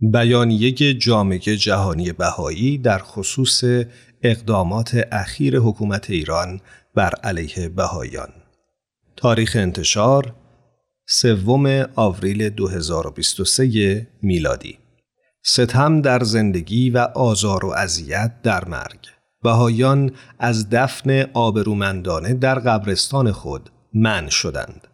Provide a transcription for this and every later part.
بیانیه جامعه جهانی بهایی در خصوص اقدامات اخیر حکومت ایران بر علیه بهایان. تاریخ انتشار سوم آوریل 2023 میلادی. ستم در زندگی و آزار و اذیت در مرگ. بهایان از دفن آبرومندانه در قبرستان خود من شدند.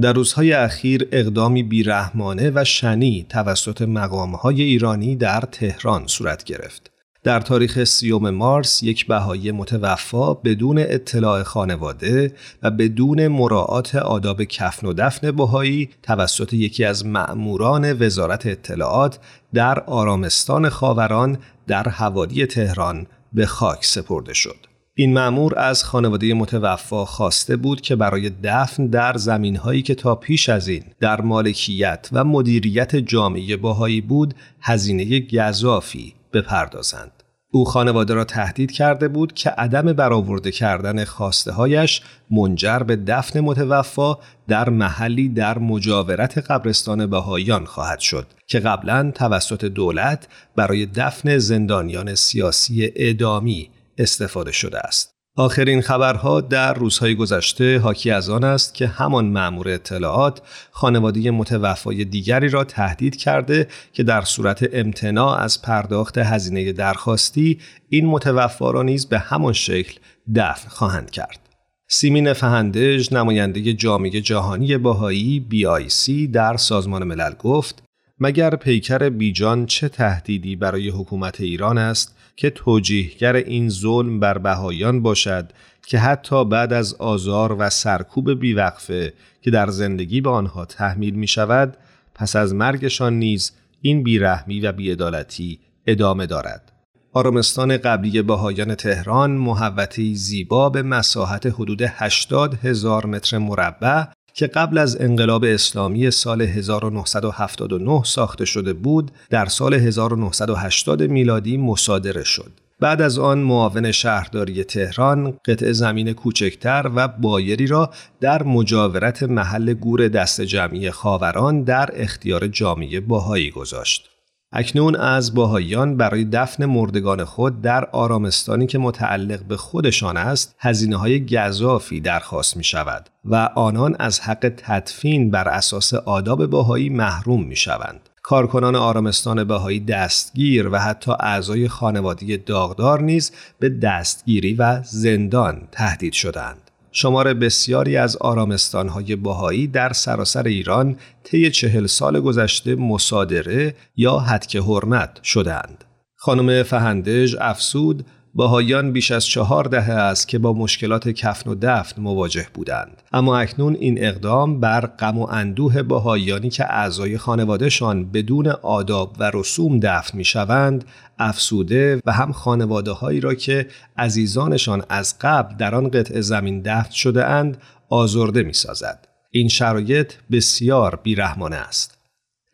در روزهای اخیر اقدامی بیرحمانه و شنی توسط مقامهای ایرانی در تهران صورت گرفت. در تاریخ سیوم مارس یک بهایی متوفا بدون اطلاع خانواده و بدون مراعات آداب کفن و دفن بهایی توسط یکی از مأموران وزارت اطلاعات در آرامستان خاوران در حوالی تهران به خاک سپرده شد. این معمور از خانواده متوفا خواسته بود که برای دفن در زمین هایی که تا پیش از این در مالکیت و مدیریت جامعه باهایی بود هزینه گذافی بپردازند. او خانواده را تهدید کرده بود که عدم برآورده کردن خواسته هایش منجر به دفن متوفا در محلی در مجاورت قبرستان بهاییان خواهد شد که قبلا توسط دولت برای دفن زندانیان سیاسی اعدامی استفاده شده است. آخرین خبرها در روزهای گذشته حاکی از آن است که همان مأمور اطلاعات خانواده متوفای دیگری را تهدید کرده که در صورت امتناع از پرداخت هزینه درخواستی این متوفا را نیز به همان شکل دفن خواهند کرد. سیمین فهندج نماینده جامعه جهانی باهایی BIC در سازمان ملل گفت مگر پیکر بیجان چه تهدیدی برای حکومت ایران است که توجیهگر این ظلم بر بهایان باشد که حتی بعد از آزار و سرکوب بیوقفه که در زندگی به آنها تحمیل می شود پس از مرگشان نیز این بیرحمی و بیعدالتی ادامه دارد. آرامستان قبلی بهایان تهران محوطه زیبا به مساحت حدود 80 هزار متر مربع که قبل از انقلاب اسلامی سال 1979 ساخته شده بود در سال 1980 میلادی مصادره شد. بعد از آن معاون شهرداری تهران قطع زمین کوچکتر و بایری را در مجاورت محل گور دست جمعی خاوران در اختیار جامعه باهایی گذاشت. اکنون از باهایان برای دفن مردگان خود در آرامستانی که متعلق به خودشان است هزینه های گذافی درخواست می شود و آنان از حق تدفین بر اساس آداب باهایی محروم می شوند. کارکنان آرامستان بهایی دستگیر و حتی اعضای خانواده داغدار نیز به دستگیری و زندان تهدید شدند. شمار بسیاری از آرامستانهای باهایی در سراسر ایران طی چهل سال گذشته مصادره یا حدک حرمت شدند. خانم فهندج افسود باهایان بیش از چهار دهه است که با مشکلات کفن و دفن مواجه بودند اما اکنون این اقدام بر غم و اندوه باهایانی که اعضای خانوادهشان بدون آداب و رسوم دفن می شوند افسوده و هم خانواده هایی را که عزیزانشان از قبل در آن قطع زمین دفن شده اند آزرده می سازد. این شرایط بسیار بیرحمانه است.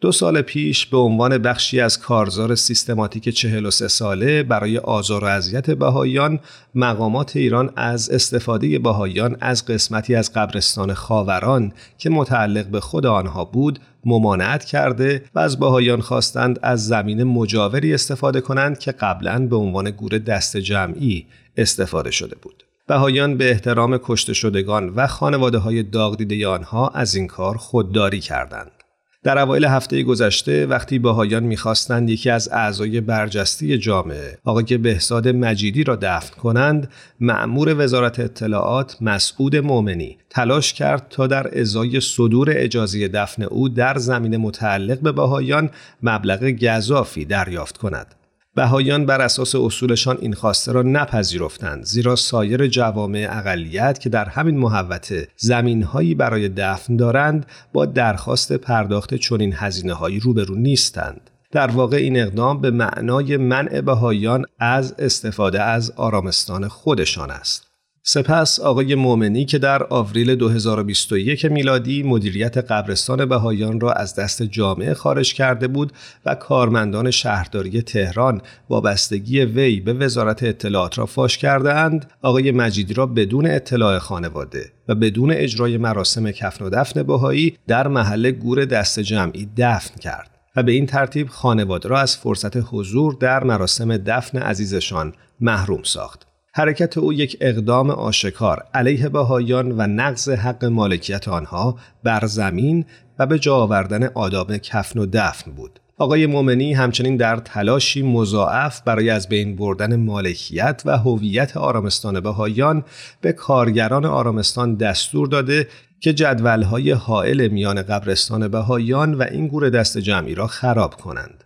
دو سال پیش به عنوان بخشی از کارزار سیستماتیک 43 ساله برای آزار و اذیت بهاییان مقامات ایران از استفاده بهاییان از قسمتی از قبرستان خاوران که متعلق به خود آنها بود ممانعت کرده و از بهاییان خواستند از زمین مجاوری استفاده کنند که قبلا به عنوان گور دست جمعی استفاده شده بود. بهایان به احترام کشته شدگان و خانواده های داغ آنها از این کار خودداری کردند. در اوایل هفته گذشته وقتی بهایان می‌خواستند یکی از اعضای برجسته جامعه آقای بهزاد مجیدی را دفن کنند مأمور وزارت اطلاعات مسعود مؤمنی تلاش کرد تا در ازای صدور اجازه دفن او در زمین متعلق به بهایان مبلغ گذافی دریافت کند. بهایان بر اساس اصولشان این خواسته را نپذیرفتند زیرا سایر جوامع اقلیت که در همین محوطه زمینهایی برای دفن دارند با درخواست پرداخت چنین هزینه هایی روبرو نیستند. در واقع این اقدام به معنای منع بهایان از استفاده از آرامستان خودشان است. سپس آقای مومنی که در آوریل 2021 میلادی مدیریت قبرستان بهایان را از دست جامعه خارج کرده بود و کارمندان شهرداری تهران وابستگی وی به وزارت اطلاعات را فاش کرده اند آقای مجیدی را بدون اطلاع خانواده و بدون اجرای مراسم کفن و دفن بهایی در محل گور دست جمعی دفن کرد و به این ترتیب خانواده را از فرصت حضور در مراسم دفن عزیزشان محروم ساخت. حرکت او یک اقدام آشکار علیه بهایان و نقض حق مالکیت آنها بر زمین و به جا آوردن آداب کفن و دفن بود. آقای مومنی همچنین در تلاشی مضاعف برای از بین بردن مالکیت و هویت آرامستان بهایان به کارگران آرامستان دستور داده که جدولهای حائل میان قبرستان بهایان و این گور دست جمعی را خراب کنند.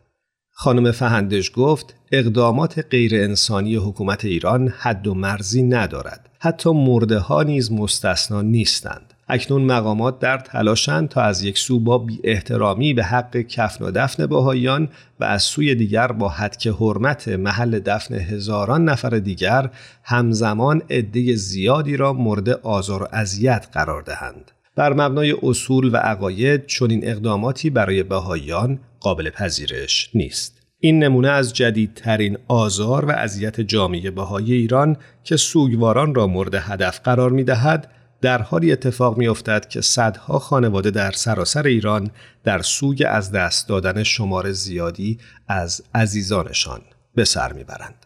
خانم فهندش گفت اقدامات غیر انسانی حکومت ایران حد و مرزی ندارد. حتی مرده ها نیز مستثنا نیستند. اکنون مقامات در تلاشند تا از یک سو با بی احترامی به حق کفن و دفن باهایان و از سوی دیگر با حدک حرمت محل دفن هزاران نفر دیگر همزمان عده زیادی را مورد آزار و اذیت قرار دهند. بر مبنای اصول و عقاید چنین اقداماتی برای بهاییان قابل پذیرش نیست. این نمونه از جدیدترین آزار و اذیت جامعه بهایی ایران که سوگواران را مورد هدف قرار می دهد در حالی اتفاق می افتد که صدها خانواده در سراسر ایران در سوگ از دست دادن شمار زیادی از عزیزانشان به سر می‌برند.